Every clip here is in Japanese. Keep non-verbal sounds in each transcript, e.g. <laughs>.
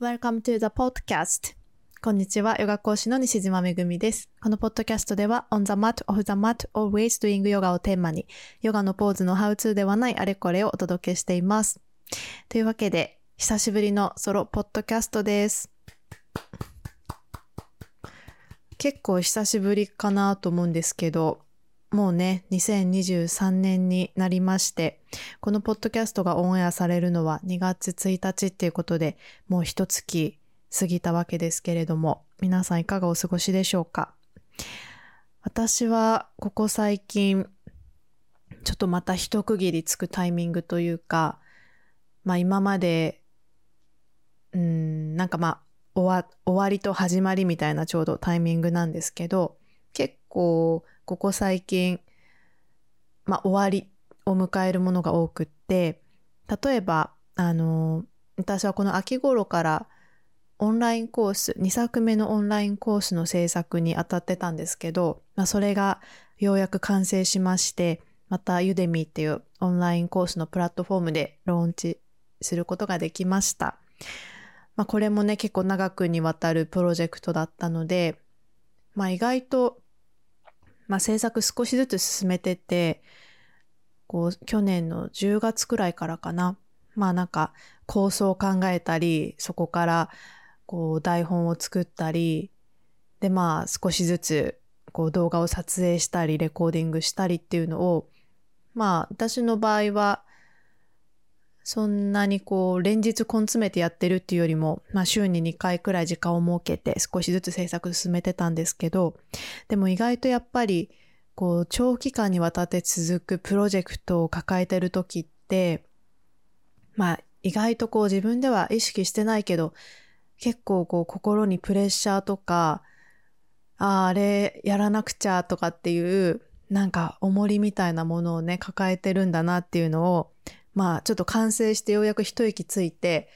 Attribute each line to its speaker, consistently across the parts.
Speaker 1: Welcome to the podcast. こんにちは、ヨガ講師の西島めぐみです。このポッドキャストでは、on the mat, off the mat, always doing yoga をテーマに、ヨガのポーズの how to ではないあれこれをお届けしています。というわけで、久しぶりのソロポッドキャストです。結構久しぶりかなと思うんですけど、もうね、2023年になりまして、このポッドキャストがオンエアされるのは2月1日っていうことで、もう一月過ぎたわけですけれども、皆さんいかがお過ごしでしょうか？私はここ最近、ちょっとまた一区切りつくタイミングというか、まあ今まで、うん、なんかまあ終わ終わりと始まりみたいなちょうどタイミングなんですけど、結構ここ最近、まあ、終わりを迎えるものが多くって、例えば、あの、私はこの秋頃からオンラインコース、2作目のオンラインコースの制作に当たってたんですけど、まあ、それがようやく完成しまして、またユデミーっていうオンラインコースのプラットフォームでローンチすることができました。まあ、これもね、結構長くにわたるプロジェクトだったので、まあ、意外とまあ、制作少しずつ進めてて、こう、去年の10月くらいからかな。まあなんか構想を考えたり、そこからこう台本を作ったり、でまあ少しずつこう動画を撮影したり、レコーディングしたりっていうのを、まあ私の場合はそんなにこう、連日根詰めてやってるっていうよりも、まあ週に2回くらい時間を設けて少しずつ制作進めてたんですけど、でも意外とやっぱり、こう、長期間にわたって続くプロジェクトを抱えてる時って、まあ意外とこう自分では意識してないけど、結構こう心にプレッシャーとか、ああ、あれやらなくちゃとかっていう、なんか重りみたいなものをね、抱えてるんだなっていうのを、まあちょっと完成してようやく一息ついて、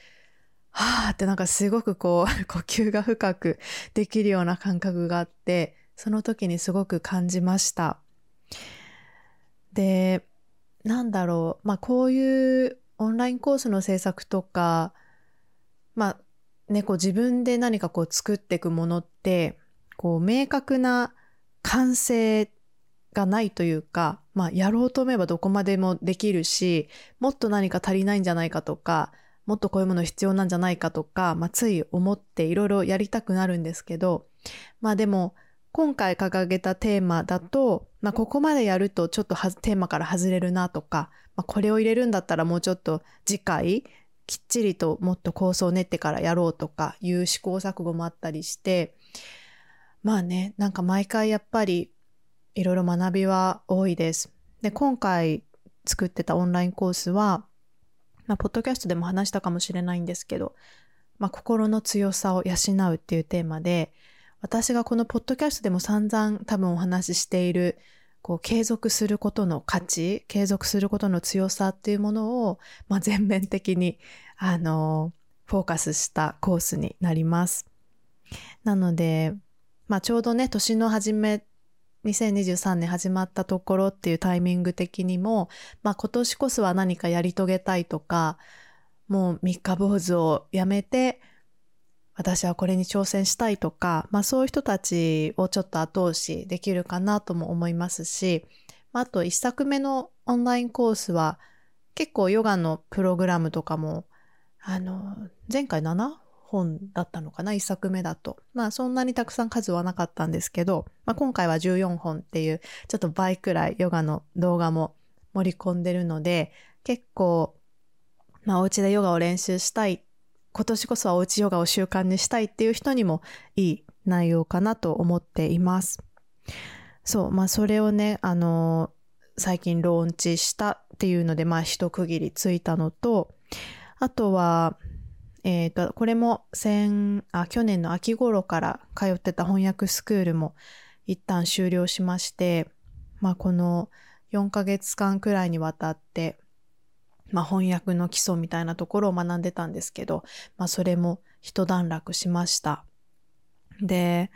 Speaker 1: はーってなんかすごくこう <laughs> 呼吸が深くできるような感覚があって、その時にすごく感じました。で、なんだろう。まあこういうオンラインコースの制作とか、まあね、こう自分で何かこう作っていくものって、こう明確な完成がないというか、まあ、やろうと思えばどこまでもできるし、もっと何か足りないんじゃないかとか、もっとこういうもの必要なんじゃないかとか、まあ、つい思っていろいろやりたくなるんですけど、まあでも、今回掲げたテーマだと、まあ、ここまでやるとちょっとテーマから外れるなとか、まあ、これを入れるんだったらもうちょっと次回、きっちりともっと構想を練ってからやろうとかいう試行錯誤もあったりして、まあね、なんか毎回やっぱりいろいろ学びは多いです。で、今回作ってたオンラインコースは、まあ、ポッドキャストでも話したかもしれないんですけど、まあ、心の強さを養うっていうテーマで、私がこのポッドキャストでも散々多分お話ししている、こう、継続することの価値、継続することの強さっていうものを、まあ、全面的に、あの、フォーカスしたコースになります。なので、まあ、ちょうどね、年の初め2023年始まったところっていうタイミング的にも、まあ今年こそは何かやり遂げたいとか、もう三日坊主をやめて、私はこれに挑戦したいとか、まあそういう人たちをちょっと後押しできるかなとも思いますし、あと一作目のオンラインコースは結構ヨガのプログラムとかも、あの、前回 7? 本だったのかな、一作目だと。まあそんなにたくさん数はなかったんですけど、まあ今回は14本っていう、ちょっと倍くらいヨガの動画も盛り込んでるので、結構、まあお家でヨガを練習したい、今年こそはお家ヨガを習慣にしたいっていう人にもいい内容かなと思っています。そう、まあそれをね、あの最近ローンチしたっていうので、まあ一区切りついたのと、あとは、えっ、ー、と、これも先、あ、去年の秋頃から通ってた翻訳スクールも一旦終了しまして、まあこの4ヶ月間くらいにわたって、まあ翻訳の基礎みたいなところを学んでたんですけど、まあそれも一段落しました。で、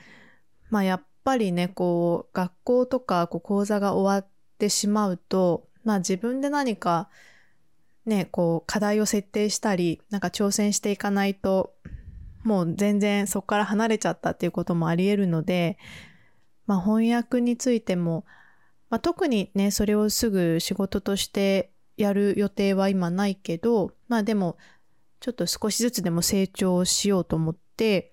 Speaker 1: まあやっぱりね、こう、学校とかこう講座が終わってしまうと、まあ自分で何かね、こう課題を設定したり、なんか挑戦していかないと、もう全然そこから離れちゃったっていうこともあり得るので、まあ翻訳についても、まあ、特にね、それをすぐ仕事としてやる予定は今ないけど、まあでも、ちょっと少しずつでも成長しようと思って、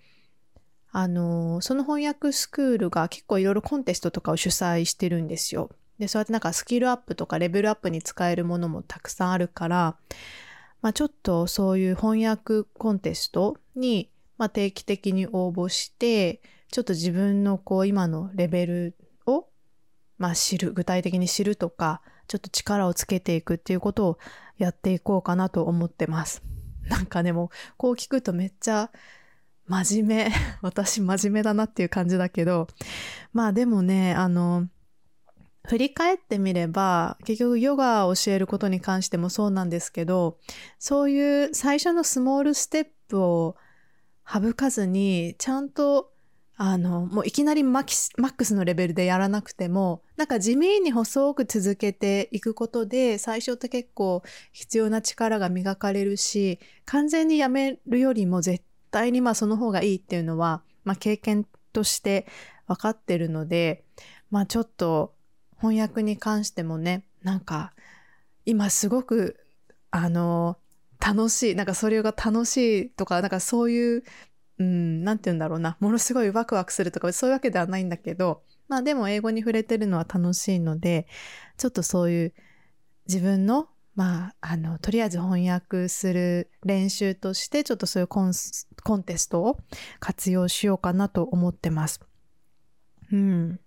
Speaker 1: あの、その翻訳スクールが結構いろいろコンテストとかを主催してるんですよ。で、そうやってなんかスキルアップとかレベルアップに使えるものもたくさんあるから、まあちょっとそういう翻訳コンテストに、まあ定期的に応募して、ちょっと自分のこう今のレベルを、まあ知る、具体的に知るとか、ちょっと力をつけていくっていうことをやっていこうかなと思ってます。<laughs> なんかでも、こう聞くとめっちゃ真面目。<laughs> 私真面目だなっていう感じだけど、まあでもね、あの、振り返ってみれば、結局ヨガを教えることに関してもそうなんですけど、そういう最初のスモールステップを省かずに、ちゃんと、あの、もういきなりマックスのレベルでやらなくても、なんか地味に細く続けていくことで、最初って結構必要な力が磨かれるし、完全にやめるよりも絶対にまあその方がいいっていうのは、まあ経験として分かってるので、まあちょっと翻訳に関してもね、なんか今すごくあの楽しい、なんかそれが楽しいとか、なんかそういう、うん、なんて言うんだろうな、ものすごいワクワクするとかそういうわけではないんだけど、まあでも英語に触れてるのは楽しいので、ちょっとそういう自分のまあ、あの、とりあえず翻訳する練習として、ちょっとそういうコンコンテストを活用しようかなと思ってます。うん。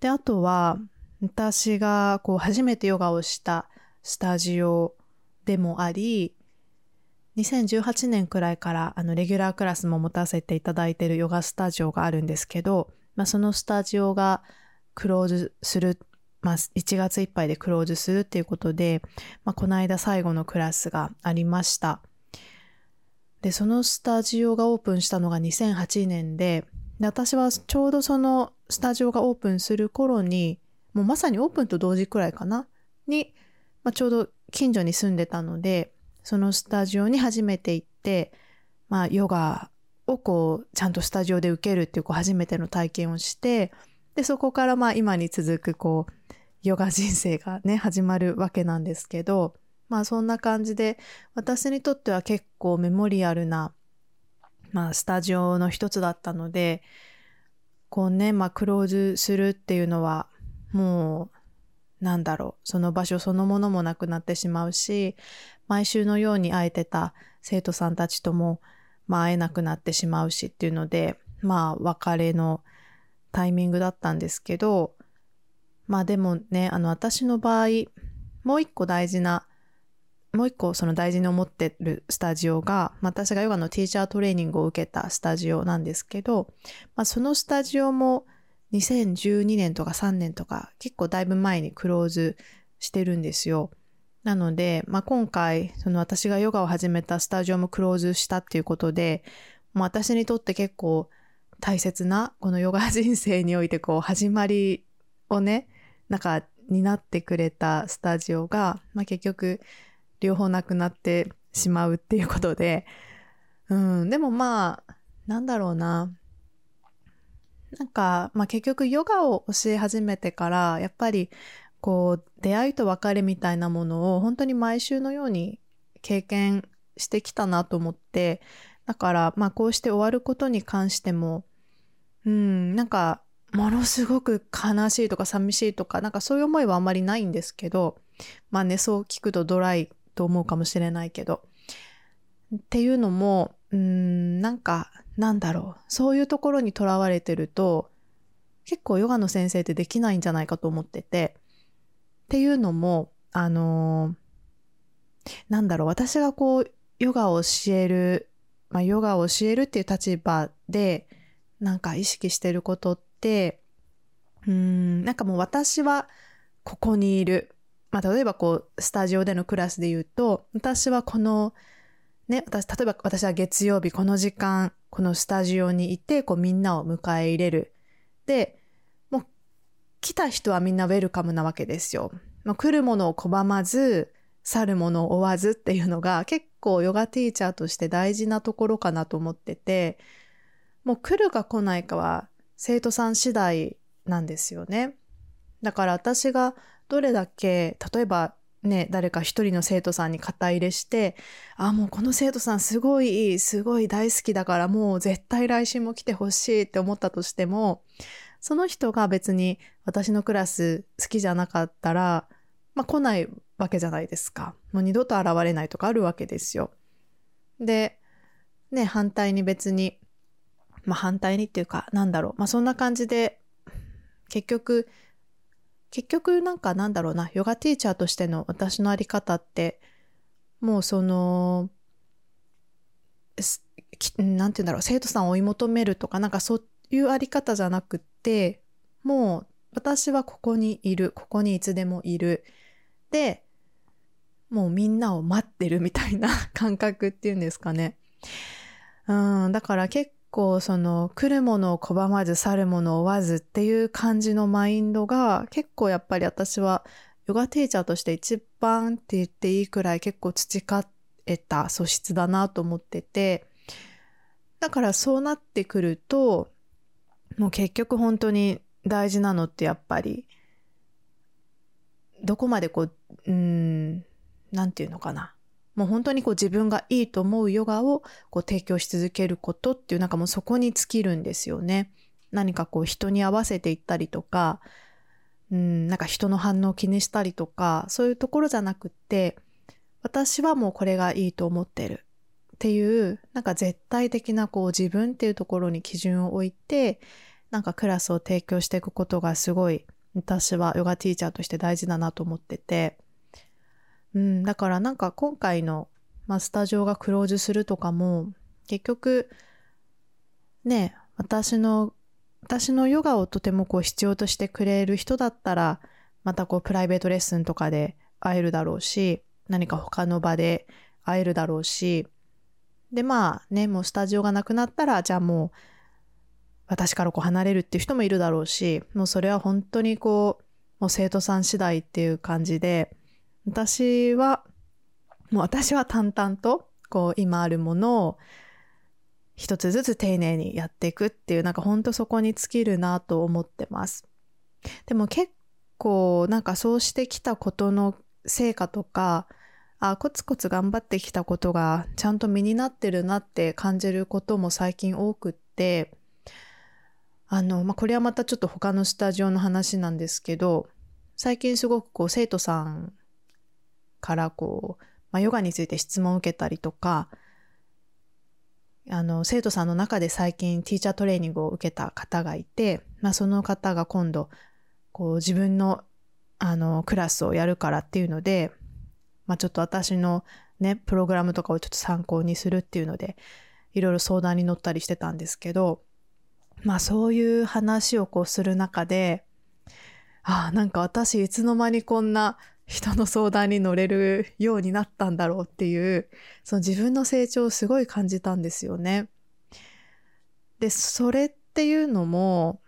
Speaker 1: で、あとは、私がこう初めてヨガをしたスタジオでもあり、2018年くらいからあのレギュラークラスも持たせていただいているヨガスタジオがあるんですけど、まあ、そのスタジオがクローズするまあ、1月いっぱいでクローズするっていうことで、まあ、この間最後のクラスがありました。で、そのスタジオがオープンしたのが2008年で、で私はちょうどそのスタジオがオープンする頃に、もうまさにオープンと同時くらいかな？に、まあ、ちょうど近所に住んでたので、そのスタジオに初めて行って、まあ、ヨガをこう、ちゃんとスタジオで受けるっていうこう初めての体験をして、で、そこからまあ今に続くこう、ヨガ人生がね、始まるわけなんですけど、まあそんな感じで、私にとっては結構メモリアルな、まあスタジオの一つだったので、こうね、まあクローズするっていうのは、もう、なんだろう、その場所そのものもなくなってしまうし、毎週のように会えてた生徒さんたちとも、まあ会えなくなってしまうしっていうので、まあ別れのタイミングだったんですけど、まあでもね、あの私の場合、もう一個大事な、もう一個その大事に思ってるスタジオが、私がヨガのティーチャートレーニングを受けたスタジオなんですけど、まあそのスタジオも2012年とか3年とか結構だいぶ前にクローズしてるんですよ。なので、まあ、今回、その私がヨガを始めたスタジオもクローズしたっていうことで、もう私にとって結構大切なこのヨガ人生においてこう始まりをね、なんか、になってくれたスタジオが、まあ、結局、両方なくなってしまうっていうことで、うん、でもまあ、なんだろうな。なんか、まあ結局ヨガを教え始めてから、やっぱり、こう、出会いと別れみたいなものを本当に毎週のように経験してきたなと思って、だから、まあこうして終わることに関しても、うん、なんか、ものすごく悲しいとか寂しいとか、なんかそういう思いはあんまりないんですけど、まあね、そう聞くとドライと思うかもしれないけど。っていうのも、うん、なんか、なんだろう。そういうところにとらわれてると、結構ヨガの先生ってできないんじゃないかと思ってて。っていうのも、あのー、なんだろう。私がこう、ヨガを教える、まあ、ヨガを教えるっていう立場で、なんか意識してることって、うん、なんかもう私はここにいる。まあ、例えばこう、スタジオでのクラスで言うと、私はこの、ね、私、例えば私は月曜日この時間、このスタジオにいて、こうみんなを迎え入れる。で、もう来た人はみんなウェルカムなわけですよ。まあ、来るものを拒まず、去るものを追わずっていうのが結構ヨガティーチャーとして大事なところかなと思ってて、もう来るか来ないかは生徒さん次第なんですよね。だから私がどれだけ、例えばね、誰か一人の生徒さんに肩入れして、あ、もうこの生徒さんすごいいい、すごい大好きだからもう絶対来週も来てほしいって思ったとしても、その人が別に私のクラス好きじゃなかったら、まあ来ないわけじゃないですか。もう二度と現れないとかあるわけですよ。で、ね、反対に別に、まあ反対にっていうか、なんだろう。まあそんな感じで、結局、結局なんかなんだろうな、ヨガティーチャーとしての私のあり方って、もうその、なんて言うんだろう、生徒さんを追い求めるとか、なんかそういうあり方じゃなくって、もう私はここにいる、ここにいつでもいる。で、もうみんなを待ってるみたいな <laughs> 感覚っていうんですかね。うん、だから結構その来るものを拒まず去るものを追わずっていう感じのマインドが結構やっぱり私はヨガティーチャーとして一番って言っていいくらい結構培えた素質だなと思ってて。だからそうなってくるともう結局本当に大事なのってやっぱりどこまでこううんなんていうのかな。もう本当にこう自分がいいと思うヨガをこう提供し続けることっていうなんかもうそこに尽きるんですよね。何かこう人に合わせていったりとか、うん、なんか人の反応を気にしたりとか、そういうところじゃなくって、私はもうこれがいいと思ってるっていう、なんか絶対的なこう自分っていうところに基準を置いて、なんかクラスを提供していくことがすごい私はヨガティーチャーとして大事だなと思ってて、うん、だからなんか今回の、まあ、スタジオがクローズするとかも、結局、ね、私の、私のヨガをとてもこう必要としてくれる人だったら、またこうプライベートレッスンとかで会えるだろうし、何か他の場で会えるだろうし、でまあね、もうスタジオがなくなったら、じゃあもう私からこう離れるっていう人もいるだろうし、もうそれは本当にこう、もう生徒さん次第っていう感じで、私は、もう私は淡々と、こう今あるものを一つずつ丁寧にやっていくっていう、なんかほんとそこに尽きるなと思ってます。でも結構なんかそうしてきたことの成果とか、あ、コツコツ頑張ってきたことがちゃんと身になってるなって感じることも最近多くって、あの、まあ、これはまたちょっと他のスタジオの話なんですけど、最近すごくこう生徒さんからこう、まあ、ヨガについて質問を受けたりとか、あの、生徒さんの中で最近ティーチャートレーニングを受けた方がいて、まあ、その方が今度、こう自分の、あの、クラスをやるからっていうので、まあ、ちょっと私のね、プログラムとかをちょっと参考にするっていうので、いろいろ相談に乗ったりしてたんですけど、まあそういう話をこうする中で、ああ、なんか私いつの間にこんな人の相談に乗れるようになったんだろうっていう、その自分の成長をすごい感じたんですよね。で、それっていうのも、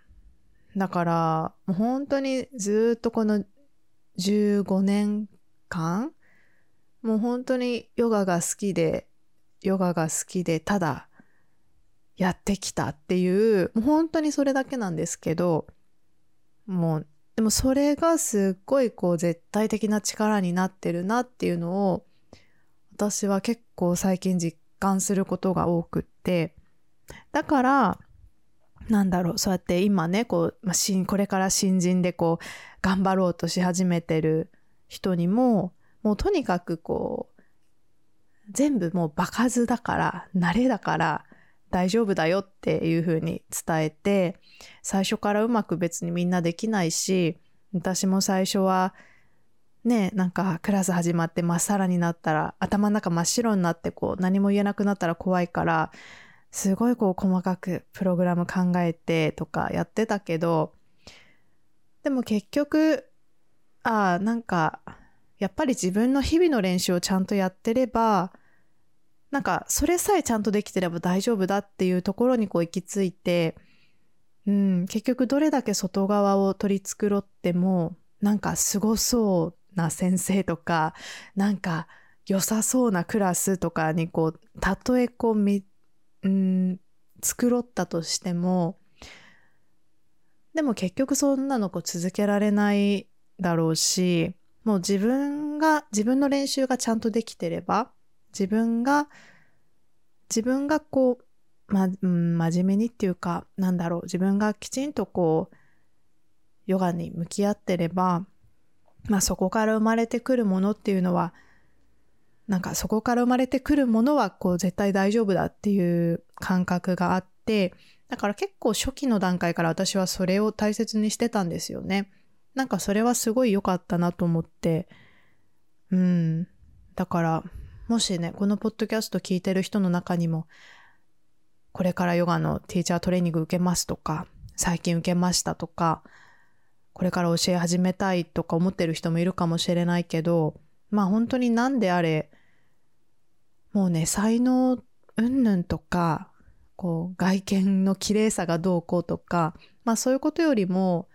Speaker 1: だから、もう本当にずっとこの15年間、もう本当にヨガが好きで、ヨガが好きで、ただやってきたっていう、もう本当にそれだけなんですけど、もうでもそれがすっごいこう絶対的な力になってるなっていうのを私は結構最近実感することが多くって、だから、なんだろう、そうやって今ね、こう、まあ、これから新人でこう、頑張ろうとし始めてる人にも、もうとにかくこう、全部もう場数だから、慣れだから、大丈夫だよっていうふうに伝えて、最初からうまく別にみんなできないし、私も最初は、ね、なんかクラス始まってまっさらになったら、頭の中真っ白になってこう何も言えなくなったら怖いから、すごいこう細かくプログラム考えてとかやってたけど、でも結局、ああ、なんか、やっぱり自分の日々の練習をちゃんとやってれば、なんかそれさえちゃんとできてれば大丈夫だっていうところにこう行き着いて、うん、結局どれだけ外側を取り繕ってもなんかすごそうな先生とか、なんか良さそうなクラスとかにこう、たとえこう、み、うん、作ろったとしても、でも結局そんなのこう続けられないだろうし、もう自分が、自分の練習がちゃんとできてれば、自分が、自分がこう、ま、うん、真面目にっていうか、なんだろう、自分がきちんとこう、ヨガに向き合ってれば、まあそこから生まれてくるものっていうのは、なんかそこから生まれてくるものはこう絶対大丈夫だっていう感覚があって、だから結構初期の段階から私はそれを大切にしてたんですよね。なんかそれはすごい良かったなと思って、うん。だから、もしね、このポッドキャスト聞いてる人の中にも、これからヨガのティーチャートレーニング受けますとか、最近受けましたとか、これから教え始めたいとか思ってる人もいるかもしれないけど、まあ本当になんであれ、もうね、才能云々とか、こう外見の綺麗さがどうこうとか、まあそういうことよりも、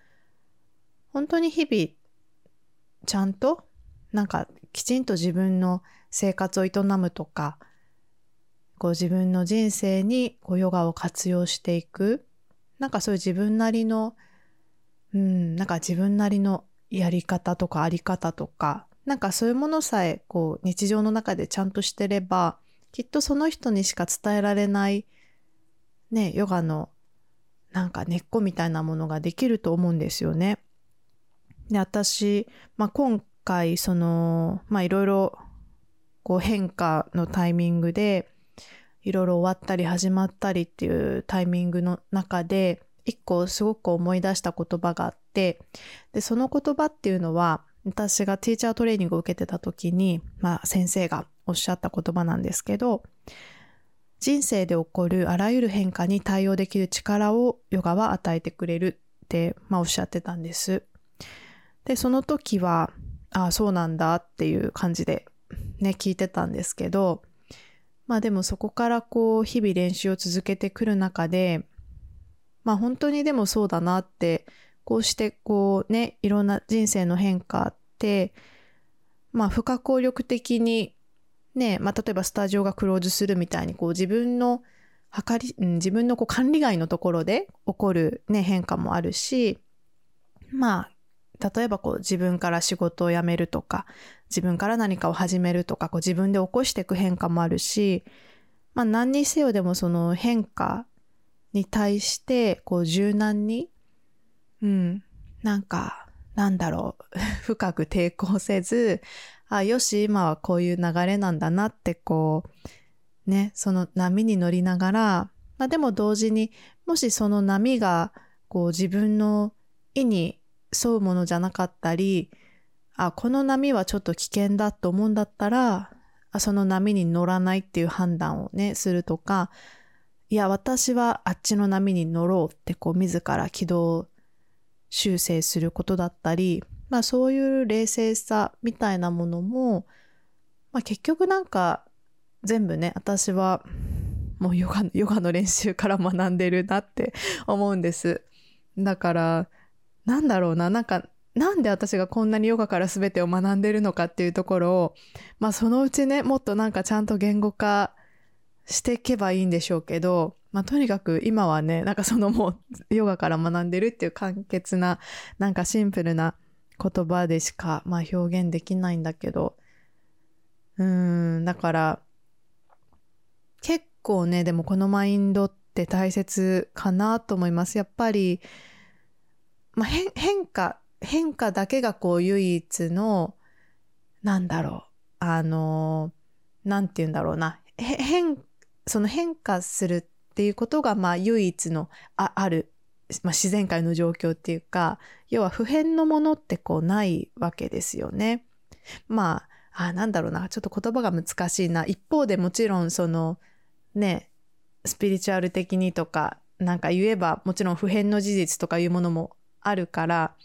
Speaker 1: 本当に日々、ちゃんと、なんかきちんと自分の生活を営むとか、こう自分の人生にこうヨガを活用していく、なんかそういう自分なりのうん、なんか自分なりのやり方とかあり方とか、なんかそういうものさえこう日常の中でちゃんとしてれば、きっとその人にしか伝えられないね、ヨガのなんか根っこみたいなものができると思うんですよね。で、私、まあ、今回その、まあいろいろこう変化のタイミングで、いろいろ終わったり始まったりっていうタイミングの中で、一個すごく思い出した言葉があって、で、その言葉っていうのは、私がティーチャートレーニングを受けてた時に、まあ先生がおっしゃった言葉なんですけど、人生で起こるあらゆる変化に対応できる力をヨガは与えてくれるって、まあおっしゃってたんです。で、その時は、ああ、そうなんだっていう感じでね、聞いてたんですけど、まあでもそこからこう日々練習を続けてくる中で、まあ本当にでもそうだなって、こうしてこうね、いろんな人生の変化って、まあ不可抗力的にね、まあ例えばスタジオがクローズするみたいにこう自分の測り、うん、自分のこう管理外のところで起こるね、変化もあるし、まあ例えばこう自分から仕事を辞めるとか、自分から何かを始めるとか、こう自分で起こしていく変化もあるし、まあ何にせよでもその変化に対して、こう柔軟に、うん、なんか、なんだろう、<laughs> 深く抵抗せず、あ、よし、今はこういう流れなんだなって、こう、ね、その波に乗りながら、まあでも同時に、もしその波が、こう自分の意に沿うものじゃなかったり、あ、この波はちょっと危険だと思うんだったら、その波に乗らないっていう判断をね、するとか、いや、私はあっちの波に乗ろうってこう自ら軌道修正することだったり、まあそういう冷静さみたいなものも、まあ結局なんか全部ね、私はもうヨガヨガの練習から学んでるなって思うんです。だから、なんだろうな、なんか、なんで私がこんなにヨガから全てを学んでるのかっていうところを、まあそのうちね、もっとなんかちゃんと言語化していけばいいんでしょうけど、まあ、とにかく今はね、なんかそのもうヨガから学んでるっていう簡潔な、なんかシンプルな言葉でしか、まあ、表現できないんだけど、うーん、だから、結構ね、でもこのマインドって大切かなと思います。やっぱり、まあ、変化、変化だけがこう唯一の、なんだろう、あの、なんて言うんだろうな、変その変化するっていうことが、まあ、唯一のあある、まあ、自然界の状況っていうか、要は普遍のものってこうないわけですよね。まあ、あ、なんだろうな、ちょっと言葉が難しいな。一方でもちろんその、ね、スピリチュアル的にとか、なんか言えばもちろん普遍の事実とかいうものもあるから、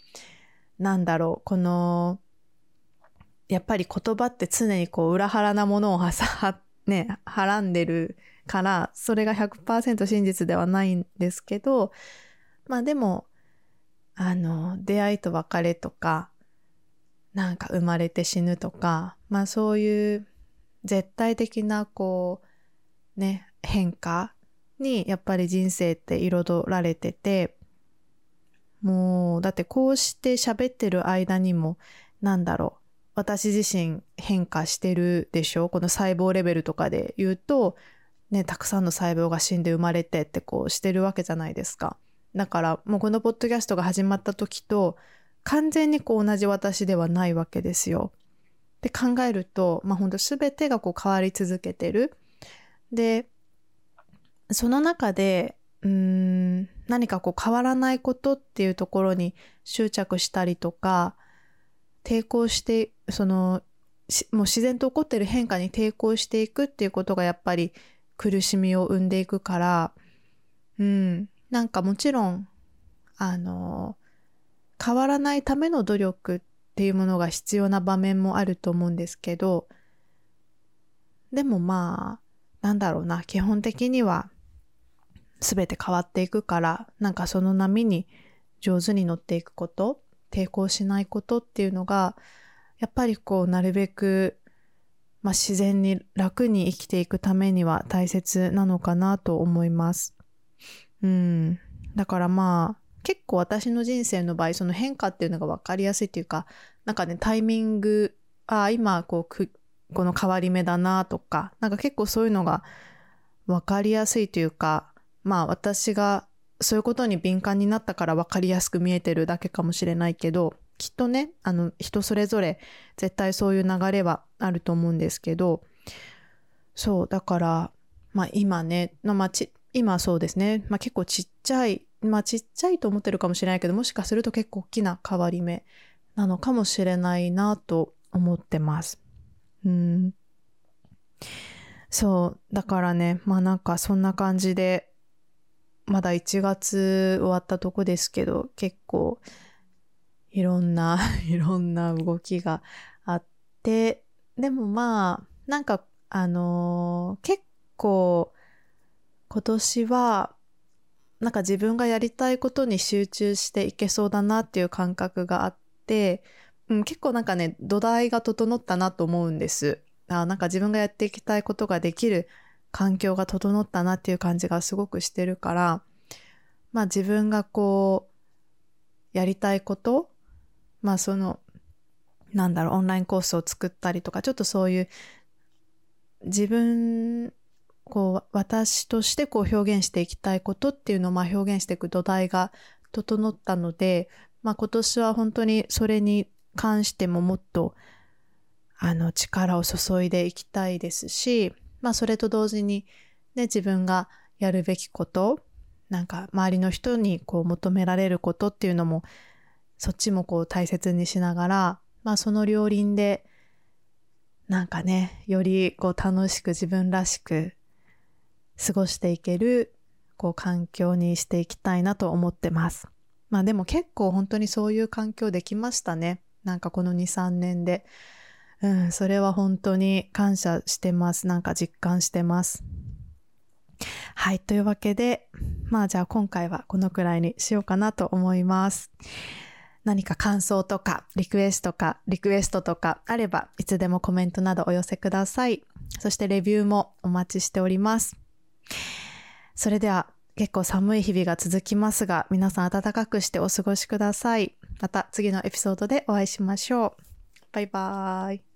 Speaker 1: なんだろう、この、やっぱり言葉って常にこう裏腹なものをはさ、ね、はらんでるから、それが100%真実ではないんですけど、まあでも、あの、出会いと別れとか、なんか生まれて死ぬとか、まあそういう絶対的なこう、ね、変化にやっぱり人生って彩られてて、もう、だってこうして喋ってる間にも、なんだろう、私自身変化してるでしょ？この細胞レベルとかで言うと、ね、たくさんの細胞が死んで生まれてってこうしてるわけじゃないですか。だからもうこのポッドキャストが始まった時と完全にこう同じ私ではないわけですよ。って考えると、まあ本当全てがこう変わり続けてる。で、その中で、うーん、何かこう変わらないことっていうところに執着したりとか、抵抗して、その、もう自然と起こってる変化に抵抗していくっていうことがやっぱり苦しみを生んでいくから、うん、なんかもちろん、あの、変わらないための努力っていうものが必要な場面もあると思うんですけど、でもまあ、なんだろうな、基本的には全て変わっていくから、なんかその波に上手に乗っていくこと、抵抗しないことっていうのが、やっぱりこう、なるべく、まあ、自然に楽に生きていくためには大切なのかなと思います。うん。だからまあ、結構私の人生の場合、その変化っていうのが分かりやすいっていうか、なんかね、タイミング、ああ、今、こう、この変わり目だなとか、なんか結構そういうのが分かりやすいというか、まあ私がそういうことに敏感になったから分かりやすく見えてるだけかもしれないけど、きっとね、あの、人それぞれ絶対そういう流れはあると思うんですけど、そう、だから、まあ今ね、まあち、今そうですね、まあ結構ちっちゃい、まあちっちゃいと思ってるかもしれないけど、もしかすると結構大きな変わり目なのかもしれないなと思ってます。うん。そう、だからね、まあなんかそんな感じで、まだ1月終わったとこですけど、結構いろんな <laughs> いろんな動きがあって、でもまあ、なんか、あのー、結構今年は、なんか自分がやりたいことに集中していけそうだなっていう感覚があって、うん、結構なんかね、土台が整ったなと思うんです。あなんか自分がやっていきたいことができる環境が整ったなっていう感じがすごくしてるから、まあ自分がこう、やりたいこと、まあその、なんだろう、オンラインコースを作ったりとか、ちょっとそういう自分、こう、私としてこう表現していきたいことっていうのをまあ表現していく土台が整ったので、まあ今年は本当にそれに関してももっと、あの、力を注いでいきたいですし、まあそれと同時にね、自分がやるべきこと、なんか周りの人にこう求められることっていうのも、そっちもこう大切にしながら、まあその両輪で、なんかね、よりこう楽しく自分らしく過ごしていける、こう環境にしていきたいなと思ってます。まあでも結構本当にそういう環境できましたね。なんかこの2、3年で。うん、それは本当に感謝してます。なんか実感してます。はい。というわけで、まあじゃあ今回はこのくらいにしようかなと思います。何か感想とか、リクエストか、リクエストとかあれば、いつでもコメントなどお寄せください。そしてレビューもお待ちしております。それでは、結構寒い日々が続きますが、皆さん暖かくしてお過ごしください。また次のエピソードでお会いしましょう。バイバーイ。